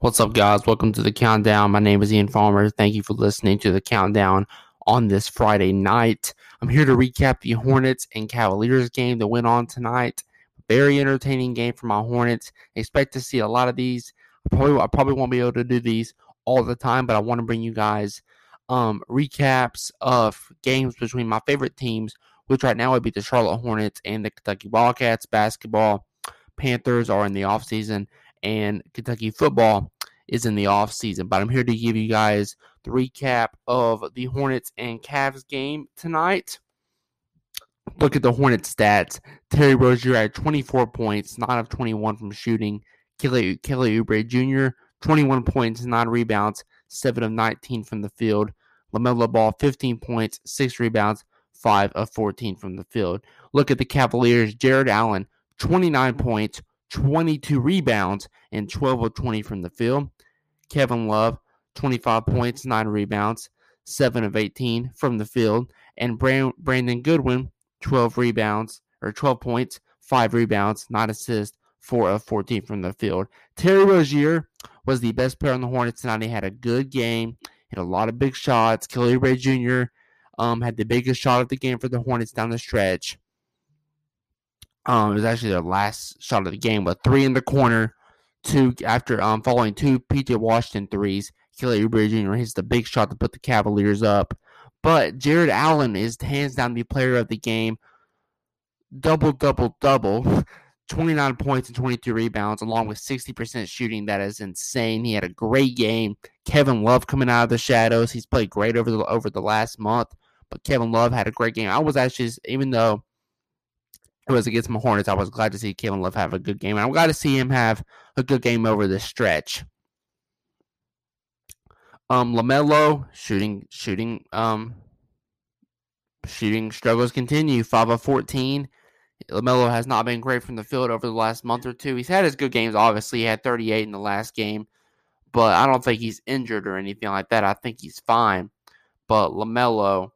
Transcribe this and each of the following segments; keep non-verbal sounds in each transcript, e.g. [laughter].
What's up, guys? Welcome to the countdown. My name is Ian Farmer. Thank you for listening to the countdown on this Friday night. I'm here to recap the Hornets and Cavaliers game that went on tonight. Very entertaining game for my Hornets. Expect to see a lot of these. I probably, I probably won't be able to do these all the time, but I want to bring you guys um, recaps of games between my favorite teams, which right now would be the Charlotte Hornets and the Kentucky Wildcats. Basketball, Panthers are in the offseason and Kentucky football is in the off season. But I'm here to give you guys the recap of the Hornets and Cavs game tonight. Look at the Hornets stats. Terry Rozier had 24 points, 9 of 21 from shooting. Kelly, Kelly Oubre Jr., 21 points, 9 rebounds, 7 of 19 from the field. LaMelo Ball, 15 points, 6 rebounds, 5 of 14 from the field. Look at the Cavaliers. Jared Allen, 29 points, 22 rebounds, and 12 of 20 from the field. Kevin Love, 25 points, 9 rebounds, 7 of 18 from the field. And Brandon Goodwin, 12 rebounds, or 12 points, 5 rebounds, 9 assists, 4 of 14 from the field. Terry Rozier was the best player on the Hornets tonight. He had a good game, hit a lot of big shots. Kelly Oubre Jr. Um, had the biggest shot of the game for the Hornets down the stretch. Um, it was actually their last shot of the game, but three in the corner, two after um following two PJ Washington threes. Kelly Oubre Jr. hits the big shot to put the Cavaliers up. But Jared Allen is hands down the player of the game. Double, double, double. [laughs] 29 points and 22 rebounds, along with 60% shooting. That is insane. He had a great game. Kevin Love coming out of the shadows. He's played great over the over the last month. But Kevin Love had a great game. I was actually, even though it was against my Hornets. I was glad to see Kevin Love have a good game. I'm glad to see him have a good game over this stretch. Um, Lamelo shooting, shooting, um, shooting struggles continue. Five of fourteen. Lamelo has not been great from the field over the last month or two. He's had his good games. Obviously, he had 38 in the last game, but I don't think he's injured or anything like that. I think he's fine. But Lamelo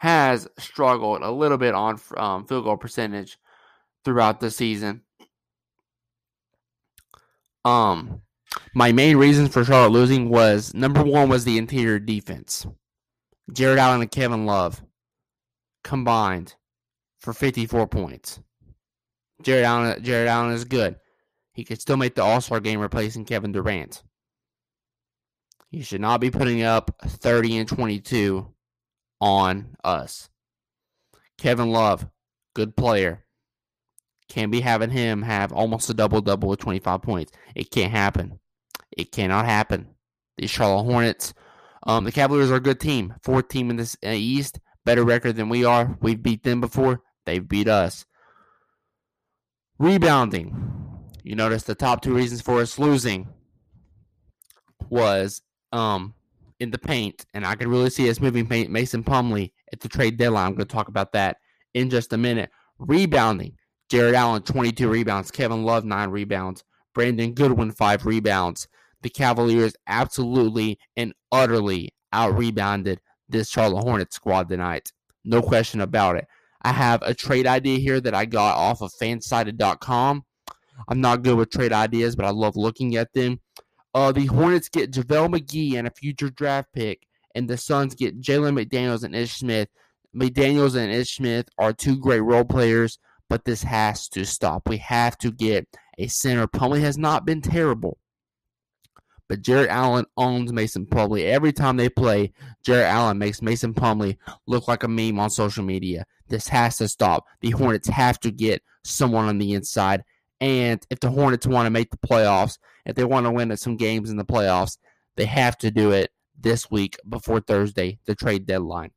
has struggled a little bit on um, field goal percentage throughout the season. Um, my main reasons for Charlotte losing was number one was the interior defense. Jared Allen and Kevin Love combined for 54 points. Jared Allen, Jarrett Allen is good. He could still make the All Star game replacing Kevin Durant. He should not be putting up 30 and 22 on us. Kevin Love, good player. Can't be having him have almost a double double with 25 points. It can't happen. It cannot happen. The Charlotte Hornets, um, the Cavaliers are a good team. Fourth team in this uh, East, better record than we are. We've beat them before. They've beat us. Rebounding. You notice the top two reasons for us losing was um in the paint, and I can really see us moving Mason Plumlee at the trade deadline. I'm going to talk about that in just a minute. Rebounding. Jared Allen, 22 rebounds. Kevin Love, 9 rebounds. Brandon Goodwin, 5 rebounds. The Cavaliers absolutely and utterly out rebounded this Charlotte Hornets squad tonight. No question about it. I have a trade idea here that I got off of fansided.com. I'm not good with trade ideas, but I love looking at them. Uh, the Hornets get JaVale McGee and a future draft pick, and the Suns get Jalen McDaniels and Ish Smith. McDaniels and Ish Smith are two great role players, but this has to stop. We have to get a center. Plumlee has not been terrible, but Jared Allen owns Mason Plumlee. Every time they play, Jared Allen makes Mason Plumlee look like a meme on social media. This has to stop. The Hornets have to get someone on the inside. And if the Hornets want to make the playoffs, if they want to win some games in the playoffs, they have to do it this week before Thursday, the trade deadline.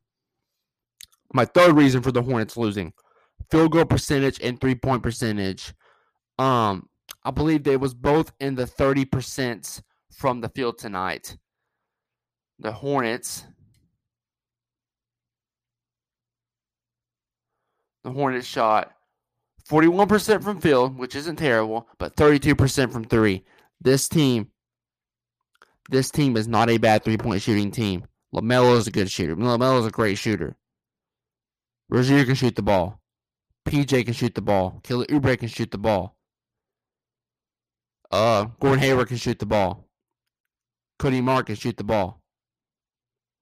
My third reason for the Hornets losing field goal percentage and three point percentage. Um, I believe they was both in the 30% from the field tonight. The Hornets. The Hornets shot 41% from field, which isn't terrible, but 32% from three. This team, this team is not a bad three point shooting team. LaMelo is a good shooter. LaMelo is a great shooter. Rozier can shoot the ball. PJ can shoot the ball. Kelly Oubre can shoot the ball. Uh, Gordon Hayward can shoot the ball. Cody Martin can shoot the ball.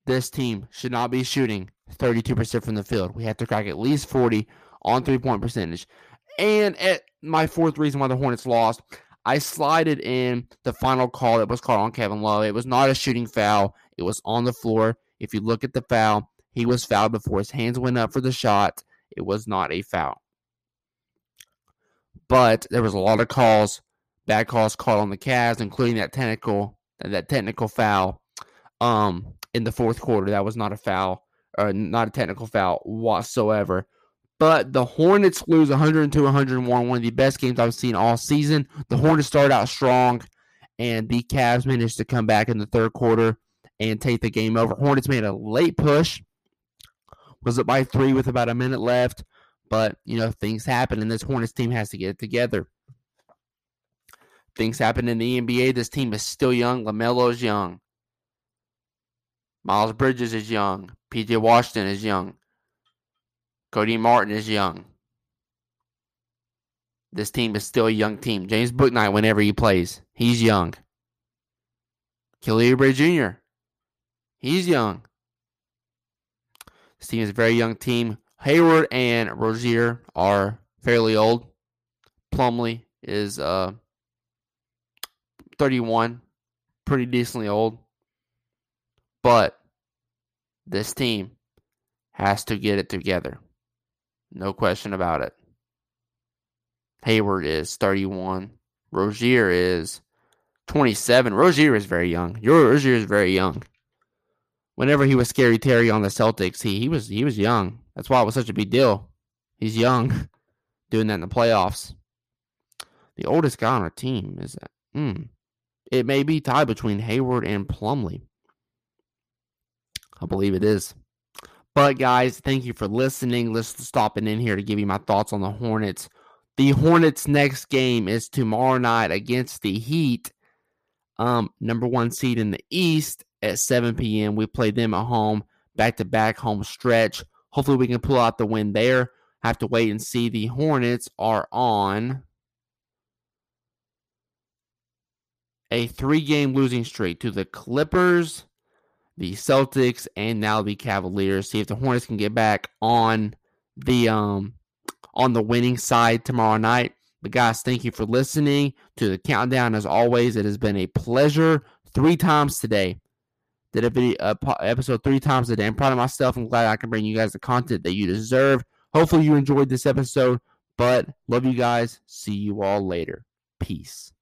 This team should not be shooting 32% from the field. We have to crack at least 40 on three point percentage. And at my fourth reason why the Hornets lost, I slided in the final call that was called on Kevin Love. It was not a shooting foul, it was on the floor. If you look at the foul, he was fouled before his hands went up for the shot. It was not a foul. But there was a lot of calls, bad calls called on the Cavs, including that technical that technical foul um in the fourth quarter. That was not a foul, or not a technical foul whatsoever. But the Hornets lose 102 101, one of the best games I've seen all season. The Hornets started out strong, and the Cavs managed to come back in the third quarter and take the game over. Hornets made a late push, was up by three with about a minute left, but you know things happen, and this Hornets team has to get it together. Things happen in the NBA. This team is still young. LaMelo is young. Miles Bridges is young. PJ Washington is young. Cody Martin is young. This team is still a young team. James Bouknight, whenever he plays, he's young. Kelly Oubre Jr., he's young. This team is a very young team. Hayward and Rozier are fairly old. Plumlee is uh, 31, pretty decently old. But this team has to get it together. No question about it. Hayward is 31. Rozier is 27. Rozier is very young. Your Rozier is very young. Whenever he was Scary Terry on the Celtics, he, he was he was young. That's why it was such a big deal. He's young, [laughs] doing that in the playoffs. The oldest guy on our team is that. Hmm. It may be tied between Hayward and Plumlee. I believe it is. But guys, thank you for listening. Let's stopping in here to give you my thoughts on the Hornets. The Hornets' next game is tomorrow night against the Heat, um, number one seed in the East at 7 p.m. We play them at home, back to back home stretch. Hopefully, we can pull out the win there. Have to wait and see. The Hornets are on a three game losing streak to the Clippers, the Celtics, and now the Cavaliers. See if the Hornets can get back on the um on the winning side tomorrow night. But guys, thank you for listening to the countdown. As always, it has been a pleasure. Three times today, did a video uh, episode three times a day. I'm proud of myself. I'm glad I can bring you guys the content that you deserve. Hopefully, you enjoyed this episode. But love you guys. See you all later. Peace.